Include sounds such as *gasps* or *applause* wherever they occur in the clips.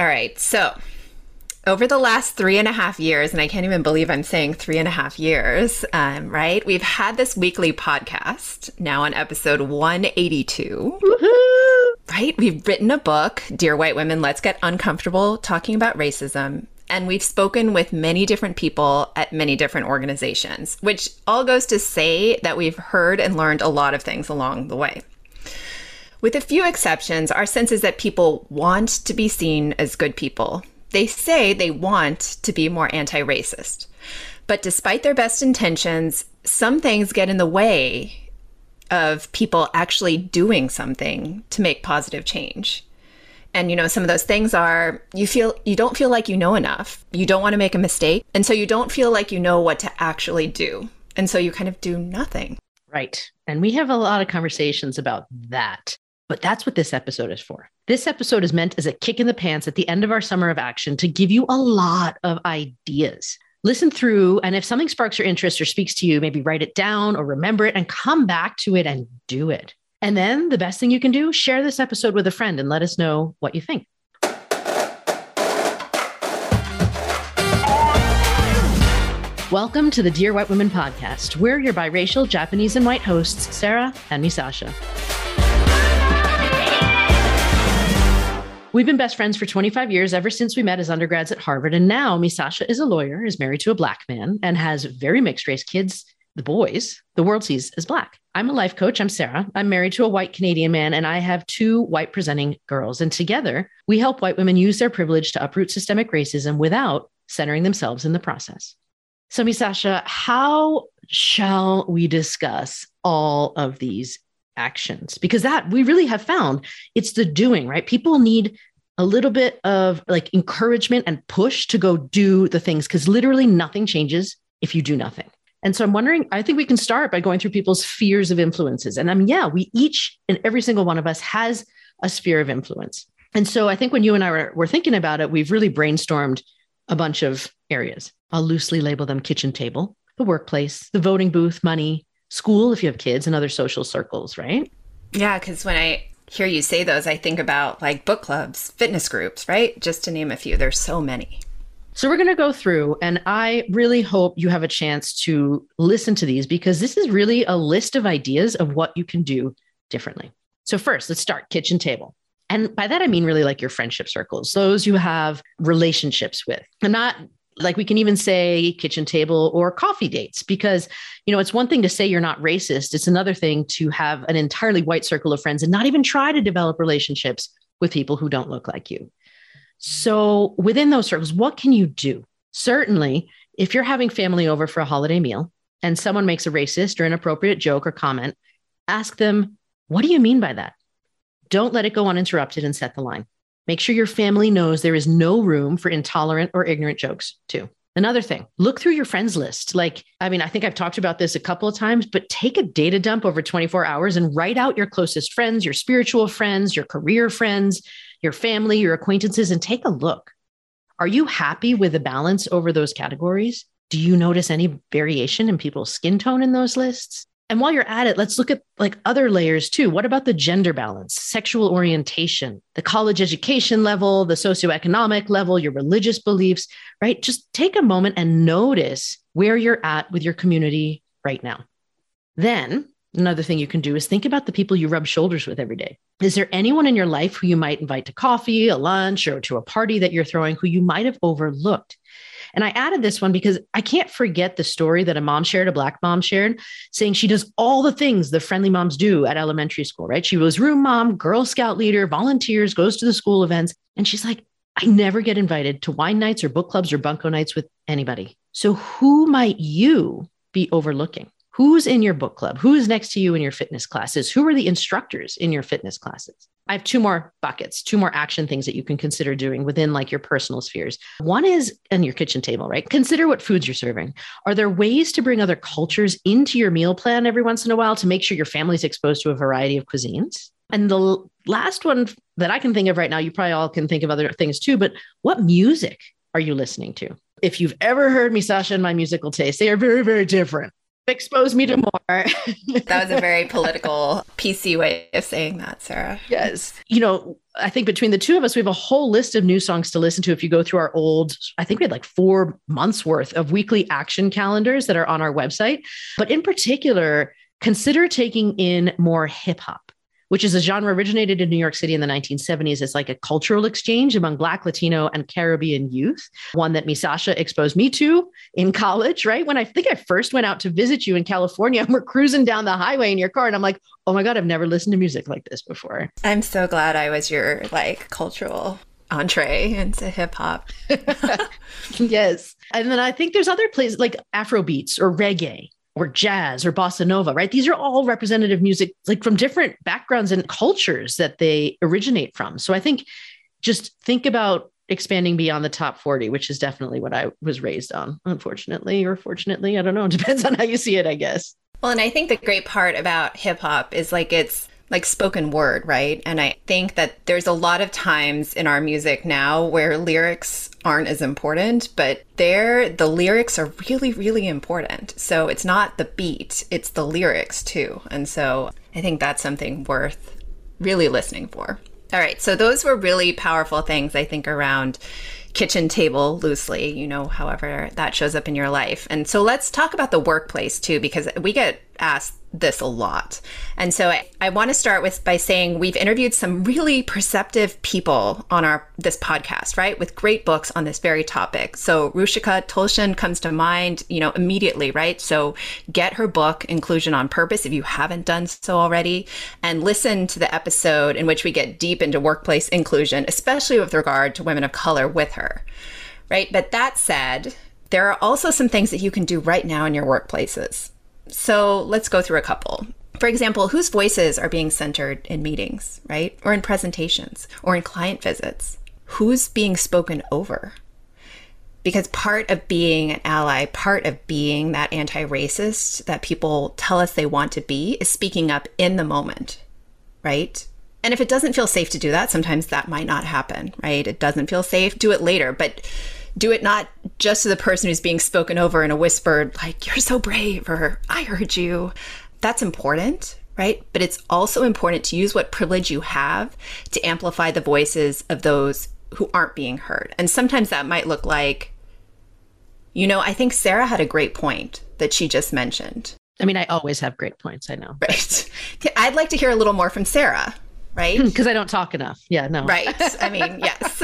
All right. So, over the last three and a half years, and I can't even believe I'm saying three and a half years, um, right? We've had this weekly podcast now on episode 182. Woo-hoo! Right? We've written a book, Dear White Women, Let's Get Uncomfortable Talking About Racism. And we've spoken with many different people at many different organizations, which all goes to say that we've heard and learned a lot of things along the way. With a few exceptions, our sense is that people want to be seen as good people. They say they want to be more anti racist. But despite their best intentions, some things get in the way of people actually doing something to make positive change. And you know, some of those things are you feel you don't feel like you know enough. You don't want to make a mistake, and so you don't feel like you know what to actually do. And so you kind of do nothing. Right. And we have a lot of conversations about that. But that's what this episode is for. This episode is meant as a kick in the pants at the end of our summer of action to give you a lot of ideas. Listen through, and if something sparks your interest or speaks to you, maybe write it down or remember it and come back to it and do it. And then the best thing you can do, share this episode with a friend and let us know what you think. Welcome to the Dear White Women podcast. We're your biracial Japanese and white hosts, Sarah and Misasha. We've been best friends for 25 years, ever since we met as undergrads at Harvard. And now Misasha is a lawyer, is married to a black man, and has very mixed race kids, the boys, the world sees as black. I'm a life coach. I'm Sarah. I'm married to a white Canadian man, and I have two white presenting girls. And together, we help white women use their privilege to uproot systemic racism without centering themselves in the process. So, Misasha, how shall we discuss all of these actions because that we really have found it's the doing, right? People need a little bit of like encouragement and push to go do the things because literally nothing changes if you do nothing. And so I'm wondering, I think we can start by going through people's spheres of influences. And um, yeah, we each and every single one of us has a sphere of influence. And so I think when you and I were, were thinking about it, we've really brainstormed a bunch of areas. I'll loosely label them kitchen table, the workplace, the voting booth, money, school if you have kids and other social circles, right? Yeah, because when I hear you say those, I think about like book clubs, fitness groups, right? Just to name a few. There's so many. So we're going to go through, and I really hope you have a chance to listen to these because this is really a list of ideas of what you can do differently. So, first, let's start kitchen table. And by that, I mean really like your friendship circles, those you have relationships with. I'm not like we can even say kitchen table or coffee dates because you know it's one thing to say you're not racist. It's another thing to have an entirely white circle of friends and not even try to develop relationships with people who don't look like you. So within those circles what can you do? Certainly if you're having family over for a holiday meal and someone makes a racist or inappropriate joke or comment ask them what do you mean by that? Don't let it go uninterrupted and set the line Make sure your family knows there is no room for intolerant or ignorant jokes, too. Another thing, look through your friends list. Like, I mean, I think I've talked about this a couple of times, but take a data dump over 24 hours and write out your closest friends, your spiritual friends, your career friends, your family, your acquaintances, and take a look. Are you happy with the balance over those categories? Do you notice any variation in people's skin tone in those lists? And while you're at it, let's look at like other layers too. What about the gender balance, sexual orientation, the college education level, the socioeconomic level, your religious beliefs, right? Just take a moment and notice where you're at with your community right now. Then another thing you can do is think about the people you rub shoulders with every day. Is there anyone in your life who you might invite to coffee, a lunch, or to a party that you're throwing who you might have overlooked? And I added this one because I can't forget the story that a mom shared, a black mom shared, saying she does all the things the friendly moms do at elementary school, right? She was room mom, Girl Scout leader, volunteers, goes to the school events. And she's like, I never get invited to wine nights or book clubs or bunko nights with anybody. So who might you be overlooking? Who's in your book club? Who's next to you in your fitness classes? Who are the instructors in your fitness classes? I have two more buckets, two more action things that you can consider doing within like your personal spheres. One is on your kitchen table, right? Consider what foods you're serving. Are there ways to bring other cultures into your meal plan every once in a while to make sure your family's exposed to a variety of cuisines? And the last one that I can think of right now, you probably all can think of other things too, but what music are you listening to? If you've ever heard Misasha, and my musical taste, they are very, very different expose me to more. *laughs* that was a very political PC way of saying that, Sarah. Yes. You know, I think between the two of us, we have a whole list of new songs to listen to. If you go through our old, I think we had like four months worth of weekly action calendars that are on our website. But in particular, consider taking in more hip hop which is a genre originated in New York City in the 1970s. It's like a cultural exchange among Black, Latino, and Caribbean youth, one that Misasha exposed me to in college, right? When I think I first went out to visit you in California, *laughs* and we're cruising down the highway in your car, and I'm like, oh my God, I've never listened to music like this before. I'm so glad I was your like cultural entree into hip hop. *laughs* yes. And then I think there's other places like Afro beats or reggae or jazz or bossa nova, right? These are all representative music, like from different backgrounds and cultures that they originate from. So I think just think about expanding beyond the top 40, which is definitely what I was raised on, unfortunately, or fortunately. I don't know. It *laughs* depends on how you see it, I guess. Well, and I think the great part about hip hop is like it's like spoken word, right? And I think that there's a lot of times in our music now where lyrics aren't as important, but there the lyrics are really, really important. So it's not the beat, it's the lyrics too. And so I think that's something worth really listening for. All right. So those were really powerful things, I think, around kitchen table loosely, you know, however that shows up in your life. And so let's talk about the workplace too, because we get asked this a lot. And so I, I want to start with by saying we've interviewed some really perceptive people on our this podcast, right? With great books on this very topic. So Ruchika Tulshyan comes to mind, you know, immediately, right? So get her book Inclusion on Purpose if you haven't done so already and listen to the episode in which we get deep into workplace inclusion, especially with regard to women of color with her. Right? But that said, there are also some things that you can do right now in your workplaces. So let's go through a couple. For example, whose voices are being centered in meetings, right? Or in presentations or in client visits? Who's being spoken over? Because part of being an ally, part of being that anti racist that people tell us they want to be is speaking up in the moment, right? And if it doesn't feel safe to do that, sometimes that might not happen, right? It doesn't feel safe, do it later. But do it not just to the person who's being spoken over in a whispered, like, you're so brave, or I heard you. That's important, right? But it's also important to use what privilege you have to amplify the voices of those who aren't being heard. And sometimes that might look like, you know, I think Sarah had a great point that she just mentioned. I mean, I always have great points, I know. Right. *laughs* I'd like to hear a little more from Sarah, right? *laughs* Because I don't talk enough. Yeah, no. Right. I mean, *laughs* yes.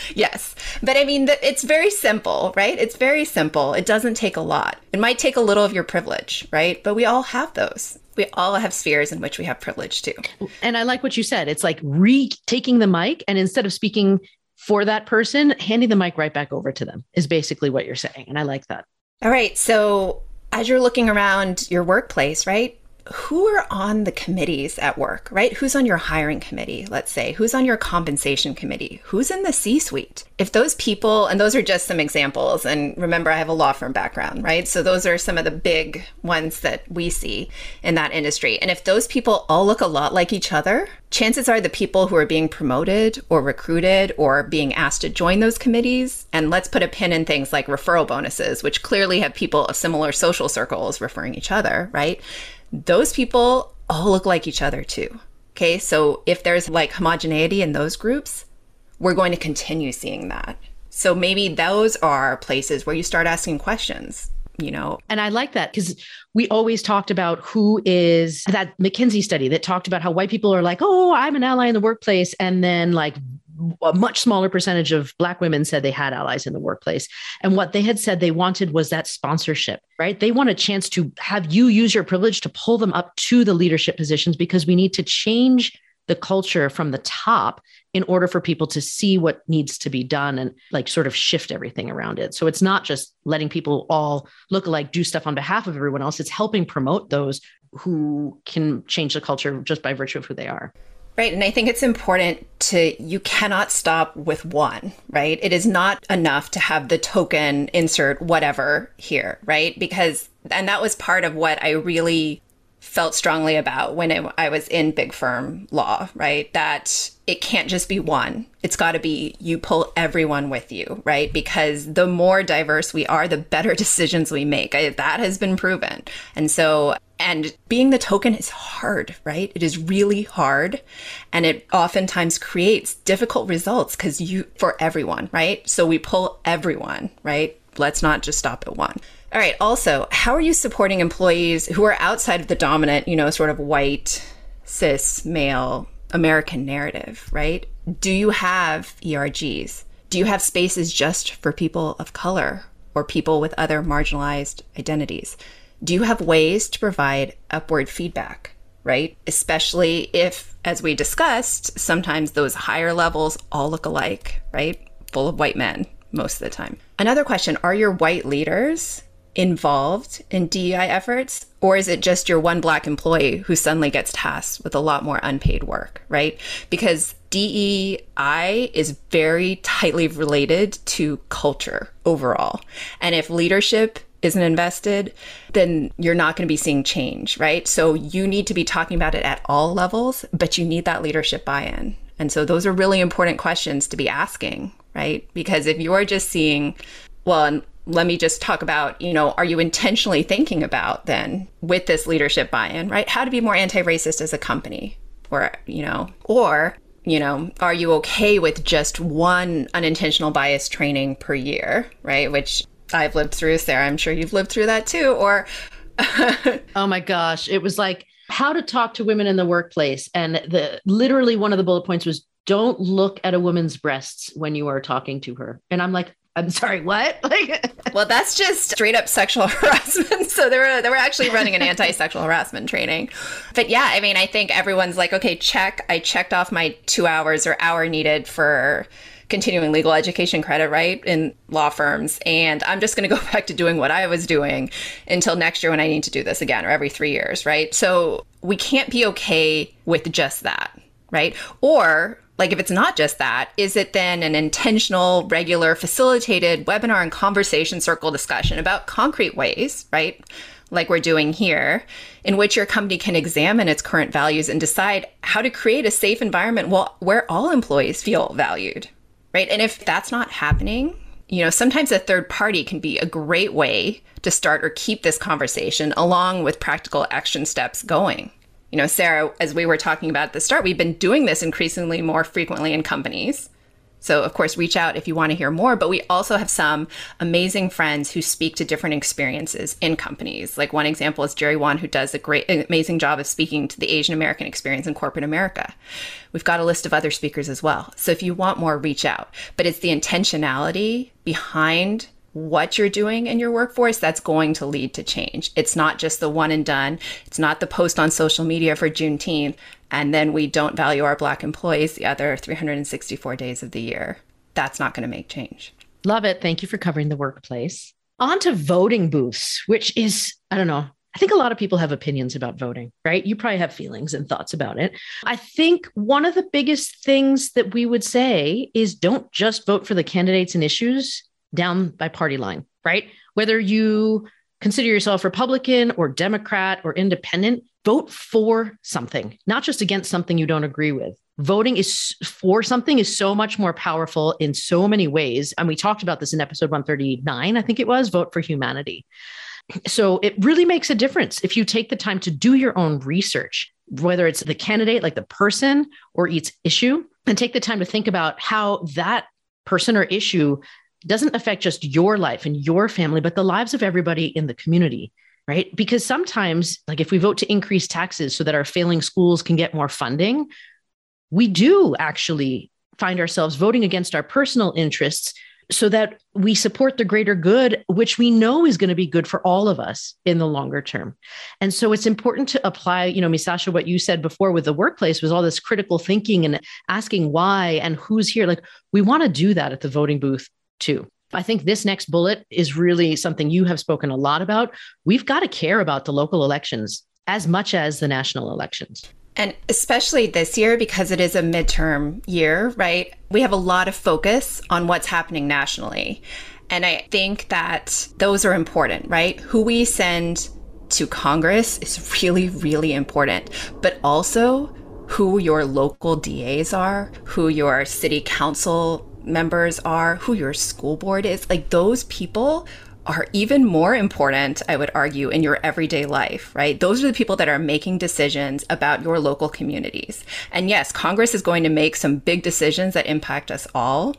*laughs* yes. But I mean, it's very simple, right? It's very simple. It doesn't take a lot. It might take a little of your privilege, right? But we all have those. We all have spheres in which we have privilege too. And I like what you said. It's like re taking the mic and instead of speaking for that person, handing the mic right back over to them is basically what you're saying. And I like that. All right. So as you're looking around your workplace, right? Who are on the committees at work, right? Who's on your hiring committee, let's say? Who's on your compensation committee? Who's in the C suite? If those people, and those are just some examples, and remember, I have a law firm background, right? So those are some of the big ones that we see in that industry. And if those people all look a lot like each other, chances are the people who are being promoted or recruited or being asked to join those committees, and let's put a pin in things like referral bonuses, which clearly have people of similar social circles referring each other, right? Those people all look like each other too. Okay, so if there's like homogeneity in those groups, we're going to continue seeing that. So maybe those are places where you start asking questions, you know. And I like that because we always talked about who is that McKinsey study that talked about how white people are like, oh, I'm an ally in the workplace. And then like a much smaller percentage of black women said they had allies in the workplace and what they had said they wanted was that sponsorship right they want a chance to have you use your privilege to pull them up to the leadership positions because we need to change the culture from the top in order for people to see what needs to be done and like sort of shift everything around it. So it's not just letting people all look like do stuff on behalf of everyone else, it's helping promote those who can change the culture just by virtue of who they are. Right. And I think it's important to, you cannot stop with one, right? It is not enough to have the token insert whatever here, right? Because, and that was part of what I really felt strongly about when it, I was in big firm law, right? That it can't just be one. It's got to be you pull everyone with you, right? Because the more diverse we are, the better *laughs* decisions we make. I, that has been proven. And so And being the token is hard, right? It is really hard. And it oftentimes creates difficult results because you, for everyone, right? So we pull everyone, right? Let's not just stop at one. All right. Also, how are you supporting employees who are outside of the dominant, you know, sort of white, cis, male American narrative, right? Do you have ERGs? Do you have spaces just for people of color or people with other marginalized identities? Do you have ways to provide upward feedback, right? Especially if, as we discussed, sometimes those higher levels all look alike, right? Full of white men most of the time. Another question Are your white leaders involved in DEI efforts? Or is it just your one black employee who suddenly gets tasked with a lot more unpaid work, right? Because DEI is very tightly related to culture overall. And if leadership isn't invested, then you're not going to be seeing change, right? So you need to be talking about it at all levels, but you need that leadership buy in. And so those are really important questions to be asking, right? Because if you're just seeing, well, let me just talk about, you know, are you intentionally thinking about then with this leadership buy in, right? How to be more anti racist as a company, or, you know, or, you know, are you okay with just one unintentional bias training per year, right? Which I've lived through, Sarah. I'm sure you've lived through that too. Or, *laughs* oh my gosh, it was like how to talk to women in the workplace. And the literally one of the bullet points was don't look at a woman's breasts when you are talking to her. And I'm like, I'm sorry, what? *laughs* Like, well, that's just straight up sexual *laughs* harassment. So they were they were actually running an anti-sexual harassment training. But yeah, I mean, I think everyone's like, okay, check. I checked off my two hours or hour needed for continuing legal education credit, right, in law firms. And I'm just going to go *laughs* back to doing what I was doing until next year when I need to do this again or every three years, right? So we can't be okay with just that, right? Or like, if it's not just that, is it then an intentional, regular, facilitated webinar and conversation circle discussion about concrete ways, right? Like we're doing here, in which your company can examine its current values and decide how to create a safe environment where all employees feel valued, right? And if that's not happening, you know, sometimes a third party can be a great way to start or keep this conversation along with practical action steps going you know, Sarah, as we were talking about at the start, we've been doing this increasingly more frequently in companies. So, of course, reach out if you want to hear more. But we also have some amazing friends who speak to different experiences in companies. Like one example is Jerry Won, who does a great, amazing job of speaking to the Asian American experience in corporate America. We've got a list of other speakers as well. So, if you want more, reach out. But it's the intentionality behind what you're doing in your workforce that's going to lead to change. It's not just the one and done. It's not the post on social media for Juneteenth, and then we don't value our Black employees the other 364 days of the year. That's not going to make change. Love it. Thank you for covering the workplace. On to voting booths, which is, I don't know, I think a lot of people have opinions about voting, right? You probably have feelings and thoughts about it. I think one of the biggest things that we would say is don't just vote for the candidates and issues down by party line, right? Whether you consider yourself Republican or Democrat or independent, vote for something, not just against something you don't agree with. Voting is for something is so much more powerful in so many ways. And we talked about this in episode 139, I think it was vote for humanity. So it really makes a difference if you take the time to do your own research, whether it's the candidate, like the person, or each issue, and take the time to think about how that person or issue doesn't affect just your life and your family, but the lives of everybody in the community, right? Because sometimes, like if we vote to increase taxes so that our failing schools can get more funding, we do actually find ourselves voting against our personal interests so that we support the greater good, which we know is going to be good for all of us in the longer term. And so it's important to apply, you know, Misasha, what you said before with the workplace was all this critical thinking and asking why and who's here. Like we want to do that at the voting booth too. I think this next bullet is really something you have spoken a lot about. We've got to care about the local elections as much as the national elections. And especially this year, because it is a midterm year, right? We have a lot of focus on what's happening nationally. And I think that those are important, right? Who we send to Congress is really, really important. But also who your local DAs are, who your city council members are, who your school board is, like those people are even more important, I would argue, in your everyday life, right? Those are the people that are making decisions about your local communities. And yes, Congress is going to make some big decisions that impact us all,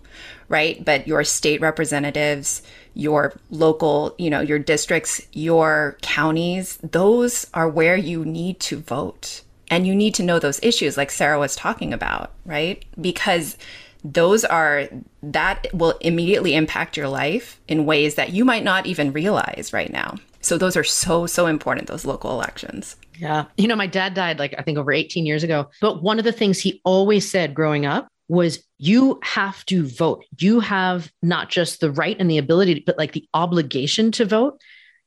right? But your state representatives, your local, you know, your districts, your counties, those are where you need to vote. And you need to know those issues like Sarah was talking about, right? Because those are that will immediately impact your life in ways that you might not even realize right now. So those are so so important those local elections. Yeah. You know, my dad died like I think over 18 years ago, but one of the things he always said growing up was you have to vote. You have not just the right and the ability, but like the obligation to vote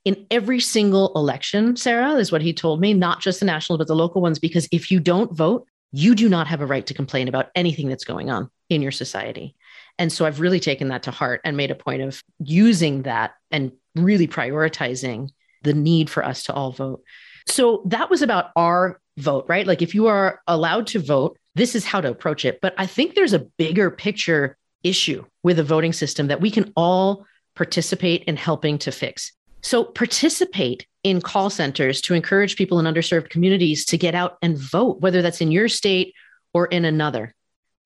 in every single election, Sarah, is what he told me, not just the national, but the local ones. Because if you don't vote, you do not have a right to complain about anything that's going on in your society. And so I've really taken that to heart and made a point of using that and really prioritizing the need for us to all vote. So that was about our vote, right? Like if you are allowed to vote, this is how to approach it. But I think there's a bigger picture issue with a voting system that we can all participate in helping to fix. So participate in call centers to encourage people in underserved communities to get out and vote, whether that's in your state or in another.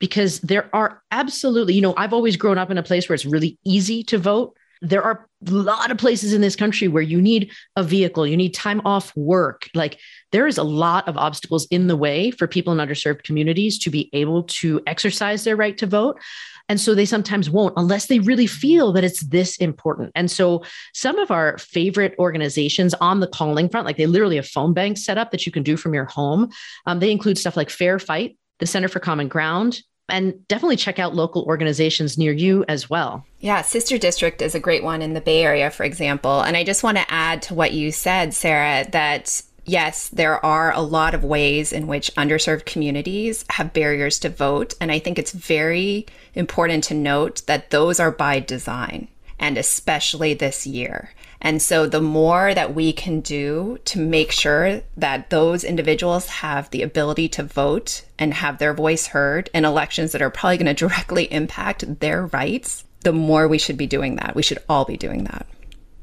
Because there are absolutely, you know, I've always grown up in a place where it's really easy to vote. There are a lot of places in this country where you need a vehicle, you need time off work. Like there is a lot of obstacles in the way for people in underserved communities to be able to exercise their right to vote. And so they sometimes won't unless they really feel that it's this important. And so some of our favorite organizations on the calling front, like they literally have phone banks set up that you can do from your home. Um, they include stuff like Fair Fight, the Center for Common Ground, and definitely check out local organizations near you as well. Yeah, Sister District is a great one in the Bay Area, for example. And I just want to add to what you said, Sarah, that yes, there are a lot of ways in which underserved communities have barriers to vote. And I think it's very important to note that those are by design, and especially this year. And so the more that we can do to make sure that those individuals have the ability to vote and have their voice heard in elections that are probably going *laughs* to directly impact their rights, the more we should be doing that. We should all be doing that.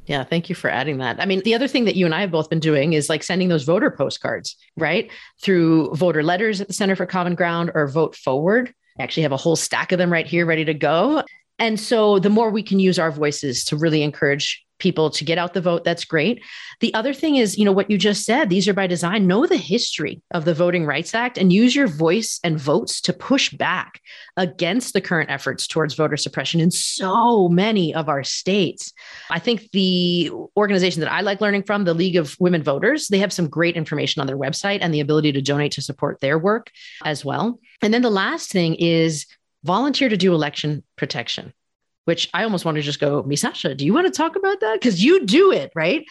Yeah, thank you for adding that. I mean, the other thing that you and I have both been doing is like sending those voter postcards, right? Through voter letters at the Center for Common Ground or Vote Forward. I actually have a whole stack of them right here ready to go. And so the more we can use our voices to really encourage people to get out the vote, that's great. The other thing is, you know, what you just said, these are by design. Know the history of the Voting Rights Act and use your voice and votes to push back against the current efforts towards voter suppression in so many of our states. I think the organization that I like learning from, the League of Women Voters, they have some great information on their website and the ability to donate to support their work as well. And then the last thing is volunteer to do election protection which I almost want to just go, Misasha, do you want to talk about that? Because you do it, right?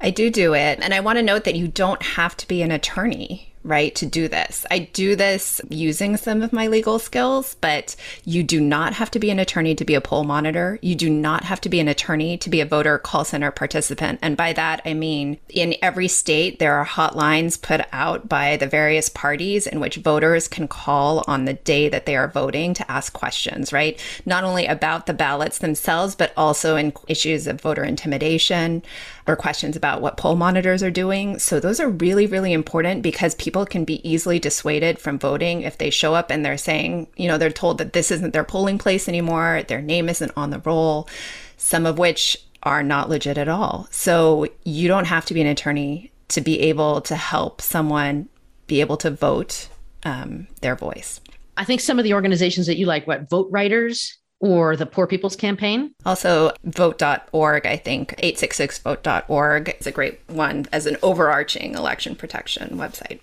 I do do it. And I want to note that you don't have to be an attorney right, to do this. I do this using some of my legal skills, but you do not have to be an attorney to be a poll monitor. You do not have to be an attorney to be a voter call center participant. And by that, I mean in every state, there are hotlines put out by the various parties in which voters can call on the day that they are voting to ask questions, right? Not only about the ballots themselves, but also in issues of voter intimidation or questions about what poll monitors are doing. So those are really, really important because people can be easily dissuaded from voting if they show up and they're saying, you know, they're told that this isn't their polling place anymore, their name isn't on the roll, some of which are not legit at all. So you don't have to be an attorney to be able to help someone be able to vote um, their voice. I think some of the organizations that you like, what Vote Riders or the Poor People's Campaign. Also, vote.org, I think, 866vote.org is a great one as an overarching election protection website.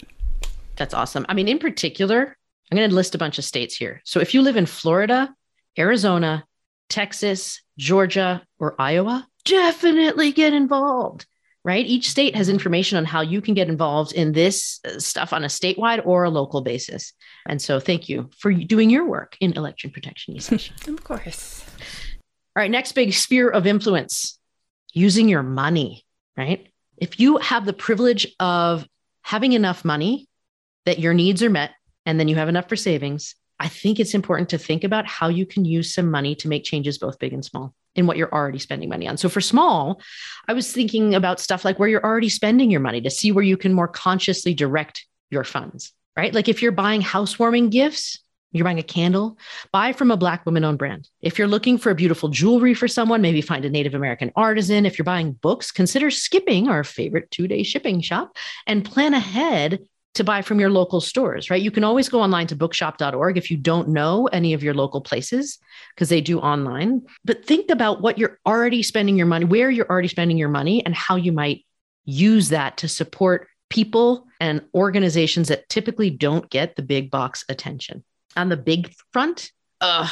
That's awesome. I mean, in particular, I'm going to list a bunch of states here. So if you live in Florida, Arizona, Texas, Georgia, or Iowa, definitely get involved right? Each state has information on how you can get involved in this uh, stuff on a statewide or a local basis. And so thank you for doing your work in election protection. *laughs* of course. All right, next big sphere of influence using your money, right? If you have the privilege of having enough money that your needs are met and then you have enough for savings, I think it's important to think about how you can use some money to make changes both big and small. in what you're already spending money on. So for small, I was thinking about stuff like where you're already spending your money to see where you can more consciously direct your funds, right? Like if you're buying housewarming gifts, you're buying a candle, buy from a Black woman owned brand. If you're looking for a beautiful jewelry for someone, maybe find a Native American artisan. If you're buying books, consider skipping our favorite two day shipping shop and plan ahead to buy from your local stores, right? You can always go online to bookshop.org if you don't know any of your local places because they do online. But think about what you're already spending your money, where you're already spending your money, and how you might use that to support people and organizations that typically don't get the big box attention. On the big front, uh,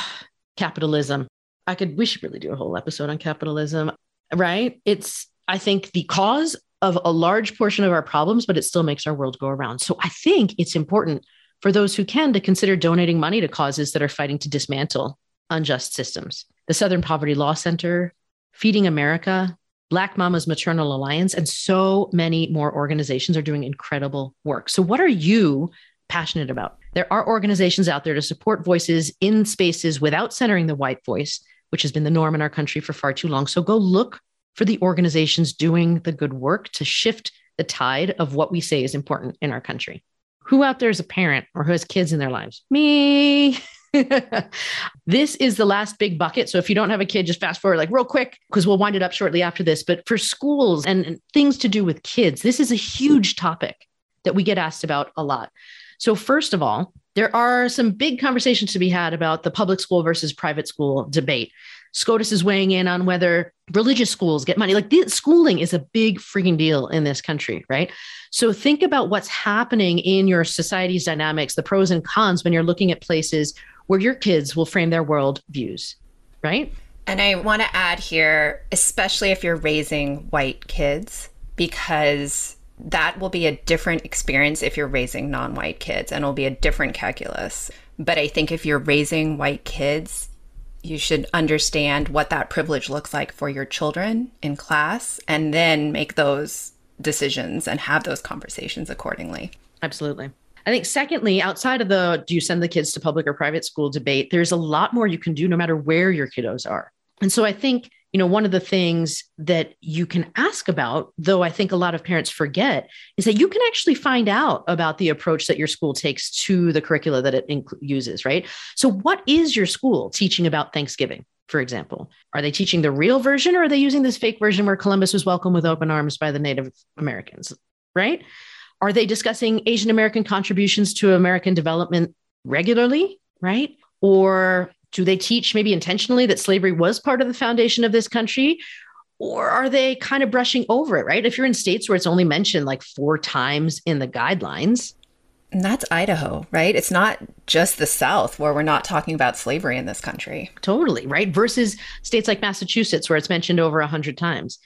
capitalism. I could, we should really do a whole episode on capitalism, right? It's, I think, the cause of a large portion of our problems, but it still makes our world go around. So I think it's important for those who can to consider donating money to causes that are fighting to dismantle unjust systems. The Southern Poverty Law Center, Feeding America, Black Mamas Maternal Alliance, and so many more organizations are doing incredible work. So, what are you passionate about? There are organizations out there to support voices in spaces without centering the white voice, which has been the norm in our country for far too long. So, go look for the organizations doing the good work to shift the tide of what we say is important in our country. Who out there is a parent or who has kids in their lives? Me. *laughs* this is the last big bucket. So if you don't have a kid, just fast forward like real quick because we'll wind it up shortly after this. But for schools and, things to do with kids, this is a huge topic that we get asked about a lot. So, first of all, there are some big conversations to be had about the public school versus private school debate. SCOTUS is weighing in on whether religious schools get money. Like schooling is a big freaking deal in this country, right? So think about what's happening in your society's dynamics, the pros and cons when you're looking at places where your kids will frame their world views, right? And I want to add here, especially if you're raising white kids, because that will be a different experience if you're raising non white kids and it'll be a different calculus. But I think if you're raising white kids, you should understand what that privilege looks like for your children in class and then make those decisions and have those conversations accordingly. Absolutely. I think, secondly, outside of the do you send the kids to public or private school debate, there's a lot more you can do no matter where your kiddos are. And so I think you know, one of the things that you can ask about, though I think a lot of parents forget, is that you can actually find out about the approach that your school takes to the curricula that it inc- uses, right? So, what is your school teaching about Thanksgiving? For example, are they teaching the real version or are they using this fake version where Columbus was welcomed with open arms by the Native Americans, right? Are they discussing Asian American contributions to American development regularly, right? Or do they teach maybe intentionally that slavery was part of the foundation of this country? Or are they kind of brushing over it, right? If you're in states where it's only mentioned like four times in the guidelines. And that's Idaho, right? It's not just the South where we're not talking about slavery in this country. Totally, right? Versus states like Massachusetts where it's mentioned over 100 times.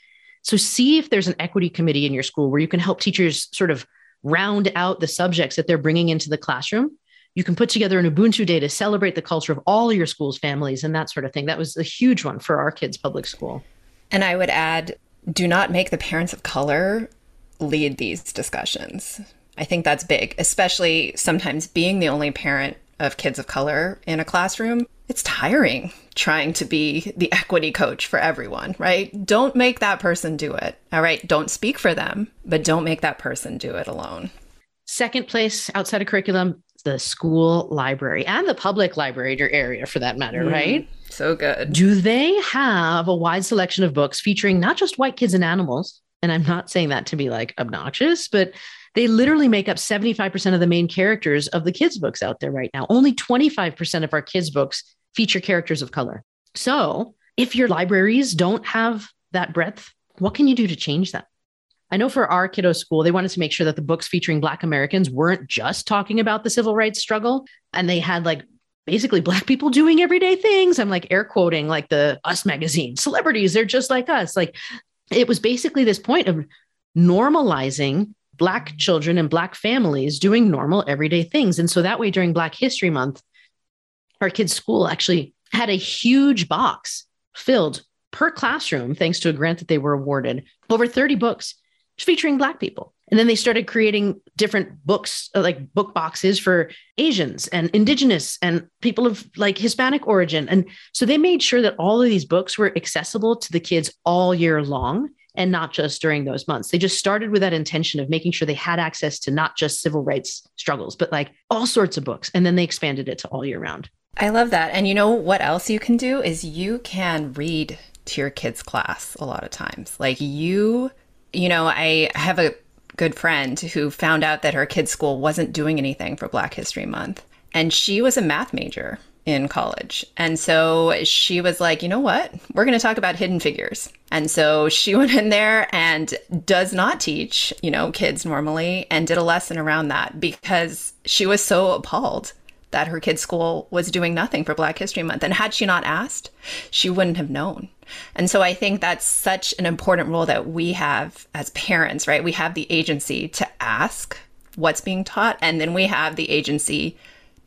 So see if there's an equity committee in your school where you can help teachers sort of round out the subjects that they're bringing into the classroom you can put together an Ubuntu day to celebrate the culture of all your school's families and that sort of thing. That was a huge one for our kids' public school. And I would add do not make the parents of color lead these discussions. I think that's big, especially sometimes being the only parent of kids of color in a classroom. It's tiring trying to be the equity coach for everyone, right? Don't make that person do it. All right. Don't speak for them, but don't make that person do it alone. Second place outside of curriculum, the school library and the public library in your area for that matter, mm, right? So good. Do they have a wide selection of books featuring not just white kids and animals? And I'm not saying that to be like obnoxious, but they literally make up 75% of the main characters of the kids' books out there right now. Only 25% of our kids' books feature characters of color. So if your libraries don't have that breadth, what can you do to change that? I know for our kiddo school, they wanted to make sure that the books featuring Black Americans weren't just talking about the civil rights struggle. And they had like basically Black people doing everyday things. I'm like air quoting like the Us magazine celebrities, they're just like us. Like it was basically this point of normalizing Black children and Black families doing normal everyday things. And so that way during Black History Month, our kids' school actually had a huge box filled per classroom, thanks to a grant that they were awarded, over 30 books featuring Black people. And then they started creating different books, uh, like book boxes for Asians and indigenous and people of like Hispanic origin. And so they made sure that all of these books were accessible to the kids all year long and not just during those months. They just started with that intention of making sure they had access to not just civil rights struggles, but like all sorts of books. And then they expanded it to all year round. I love that. And you know what else you can do is you can read to your kids' class a lot of times. Like you, you know, I have a good friend who found out that her kid's school wasn't doing anything for Black History Month. And she was a math major in college. And so she was like, you know what? We're going to talk about hidden figures. And so she *laughs* went in there and does not teach, you know, kids normally and did a lesson around that because she was so appalled that her kid's school was doing nothing for Black History Month. And had she not asked, she wouldn't have known. And so I think that's such an important role that we have as parents, right? We have the agency to ask what's being taught, and then we have the agency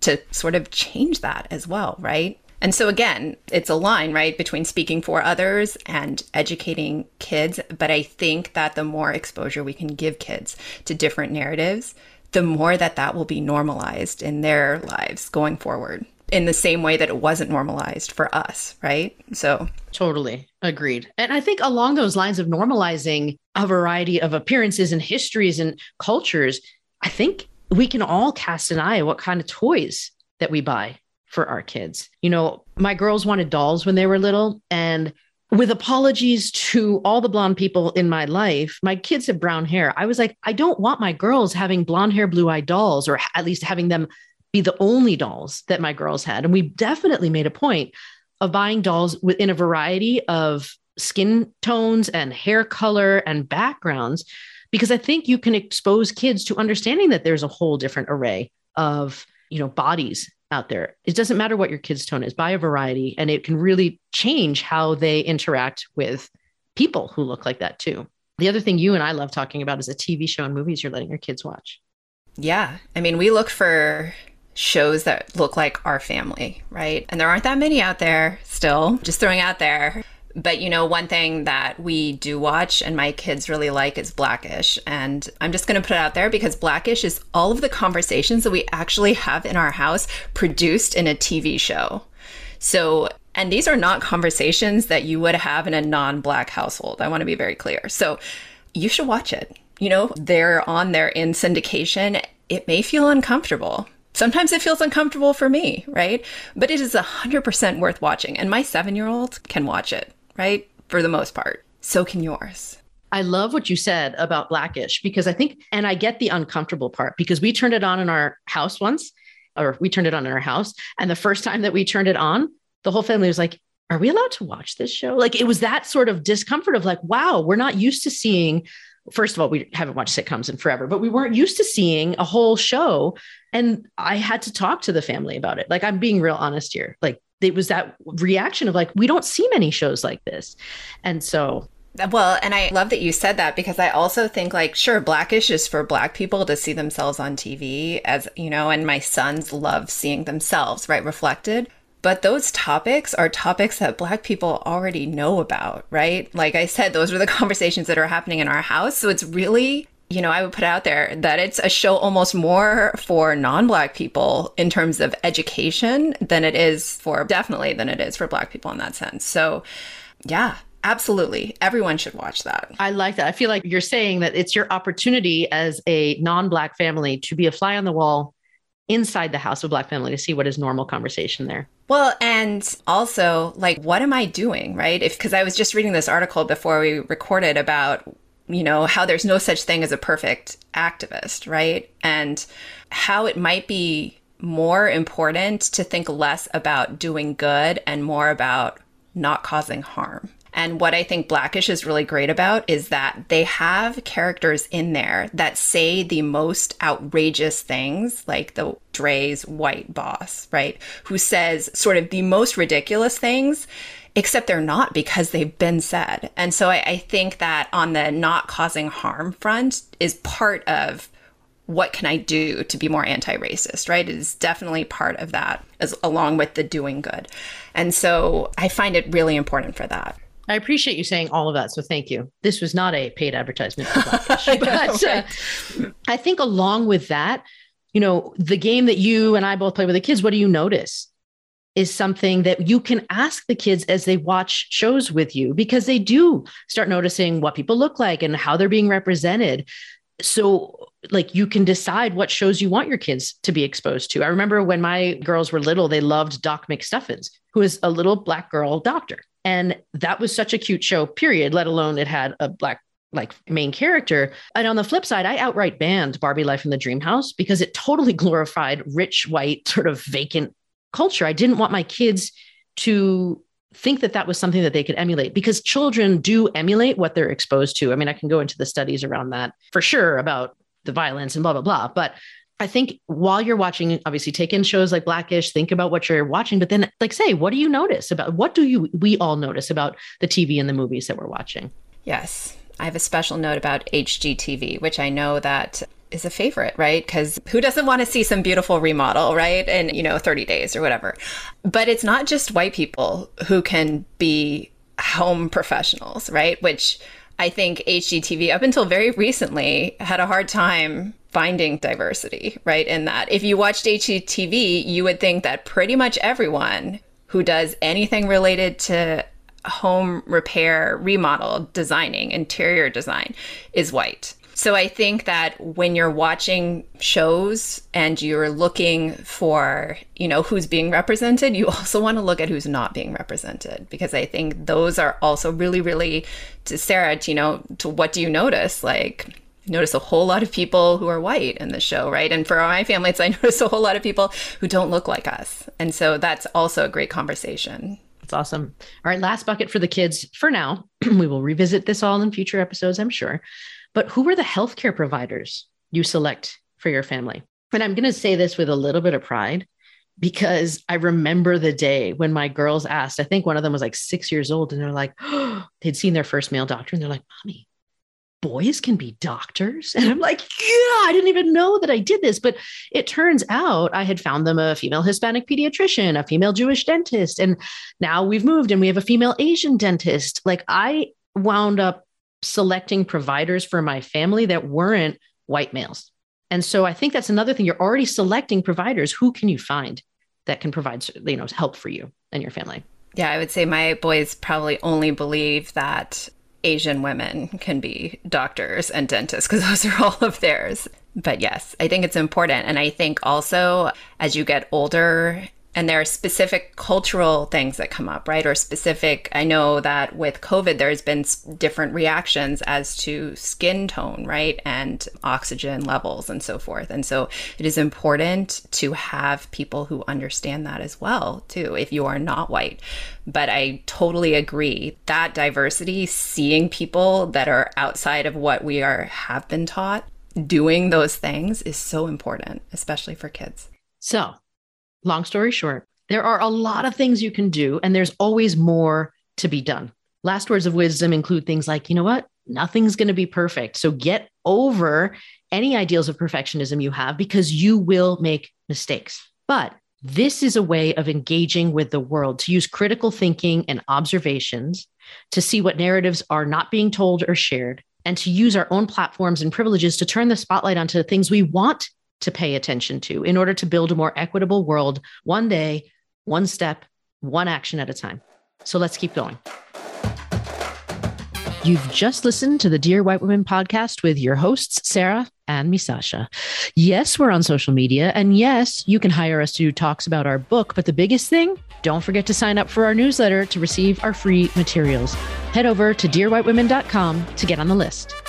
to sort of change that as well, right? And so again, it's a line, right, between speaking for others and educating kids. But I think that the more exposure we can give kids to different narratives, the more that that will be normalized in their lives going forward in the same way that it wasn't normalized for us, right? So, totally agreed. And I think along those lines of normalizing a variety of appearances and histories and cultures, I think we can all cast an eye at what kind of toys that we buy for our kids. You know, my girls wanted dolls when they were little, and with apologies to all the blonde people in my life, my kids have brown hair. I was like, I don't want my girls having blonde hair, blue eyed dolls, or at least having them be the only dolls that my girls had. And we definitely made a point of buying dolls within a variety of skin tones and hair color and backgrounds, because I think you can expose kids to understanding that there's a whole different array of you know bodies out there. It doesn't matter what your kid's tone is, buy a variety, and it can really change how they interact with people who look like that too. The other thing you and I love talking about is a TV show and movies you're letting your kids watch. Yeah. I mean, we look for shows that look like our family, right? And there aren't that many out there still, just throwing out there. But you know, one thing that we do watch and my kids really like is Blackish. And I'm just going to put it out there because Blackish is all of the conversations that we actually have in our house produced in a TV show. So, and these are not conversations that you would have in a non black household. I want to be very clear. So, you should watch it. You know, they're on there in syndication. It may feel uncomfortable. Sometimes it feels uncomfortable for me, right? But it is 100% worth watching. And my seven year old can watch it right? For the most part. So can yours. I love what you said about Blackish because I think, and I get the uncomfortable part because we turned it on in our house once, or we turned it on in our house. And the first time that we turned it on, the whole family was like, Are we allowed to watch this show? Like it was that sort of discomfort of like, wow, we're not used to seeing. First of all, we haven't watched sitcoms in forever, but we weren't used to seeing a whole show. And I had to talk to the family about it. Like, I'm being real honest here. Like, it was that reaction of like, we don't see many shows like this. And so well, and I love that you said that because I also think like sure blackish is for black people to see themselves on TV as, you know, and my sons love seeing themselves, right, reflected. But those topics are topics that black people already know about, right? Like I said, those are the *laughs* conversations that are happening in our house. So it's really you know, I would put out there that it's a show almost more for non black people in terms of education than it is for definitely than it is for black people in that sense. So, yeah, absolutely. Everyone should watch that. I like that. I feel like you're saying that it's your opportunity as a non black family to be a fly on the wall inside the house of black family to see what is normal conversation there. Well, and also like what am I doing, right? If cuz I was just reading this article before we recorded about you know, how there's no such thing as a perfect activist, right? And how it might be more important to think less about doing good and more about not causing harm. And what I think Blackish is really great about is that they have characters in there that say the most outrageous things, like the Dre's white boss, right? Who says sort of the most ridiculous things except they're not because they've been said. And so I, I think that on the not causing harm front is part of what can I do to be more anti-racist, right? It is definitely part of that as along with the doing good. And so I find it really important for that. I appreciate you saying all of that. So thank you. This was not a paid advertisement for *laughs* Blackish, but uh, I think along with that, you know, the game that you and I both play with the kids, what do you notice? Is something that you can ask the kids as they watch shows with you because they do start noticing what people look like and how they're being represented. So, like, you can decide what shows you want your kids to be exposed to. I remember when my girls were little, they loved Doc McStuffins, who is a little black girl doctor. And that was such a cute show, period, let alone it had a black like main character. And on the flip side, I outright banned Barbie Life in the Dream House because it totally *laughs* glorified rich, white, sort of vacant culture. I didn't want my kids to think that that was something that they could emulate because children do emulate what they're exposed to. I mean, I can go into the studies around that for sure about the violence and blah, blah, blah. But I think while you're watching, obviously take in shows like Blackish, think about what you're watching, but then like say, what do you notice about what do you we all notice about the TV and the movies that we're watching? Yes. I have a special note about HGTV, which I know that is a favorite, right? Because who doesn't want to see some beautiful remodel, right? In, you know, 30 days or whatever. But it's not just white people who can be home professionals, right? Which I think HGTV, up until very recently, had a hard time finding diversity, right? In that, if you watched HGTV, you would think that pretty much everyone who does anything related to home repair, remodel, designing, interior design is white. So I think that when you're watching shows and you're looking for, you know, who's being represented, you *laughs* also want to look at who's not being represented because I think those are also really really to Sarah, to, you know, to what do you notice? Like notice a whole lot of people who are white in the show, right? And for my family, it's I *laughs* notice a whole lot of people who don't look like us. And so that's also a great conversation. That's awesome. All right, last bucket for the kids for now. *clears throat* we will revisit this all in future episodes, I'm sure. But who are the healthcare providers you select for your family? And I'm going to say this with a little bit of pride because I remember the day when my girls asked, I think one of them was like six years old, and they're like, oh, *gasps* they'd seen their first male doctor, and they're like, Mommy, boys can be doctors? *laughs* And I'm like, yeah, I didn't even know that I did this. But it turns out I had found them a female Hispanic pediatrician, a female Jewish dentist. And now we've moved and we have a female Asian dentist. Like I wound up selecting providers for my family that weren't white males. And so I think that's another thing. You're already selecting providers. Who can you find that can provide, you know, help for you and your family? Yeah, I would say my boys probably only believe that Asian women can be doctors and dentists because those are all of theirs. But yes, I think it's important. And I think also as you get older and there are specific cultural things that come up, right? Or specific, I know that with COVID, there's been different reactions as to skin tone, right? And oxygen levels and so forth. And so it is important to have people who understand that as well, too, if you are not white. But I totally agree that diversity, seeing people that are outside of what we are have been taught, doing those things is so important, especially for kids. So long story short, there are a lot of things you can do, and there's always more to be done. Last words of wisdom include things like, you know what? Nothing's going to be perfect. So get over any ideals of perfectionism you have because you will make mistakes. But this is a way of engaging with the world to use critical thinking and observations to see what narratives are not being told or shared, and to use our own platforms and privileges to turn the spotlight onto the things we want to pay attention to in order to build a more equitable world one day, one step, one action at a time. So let's keep going. You've just listened to the Dear White Women podcast with your hosts, Sarah and Misasha. Yes, we're on social media. And yes, you can hire us to do talks about our book. But the biggest thing, don't forget to sign up for our newsletter to receive our free materials. Head over to dearwhitewomen.com to get on the list.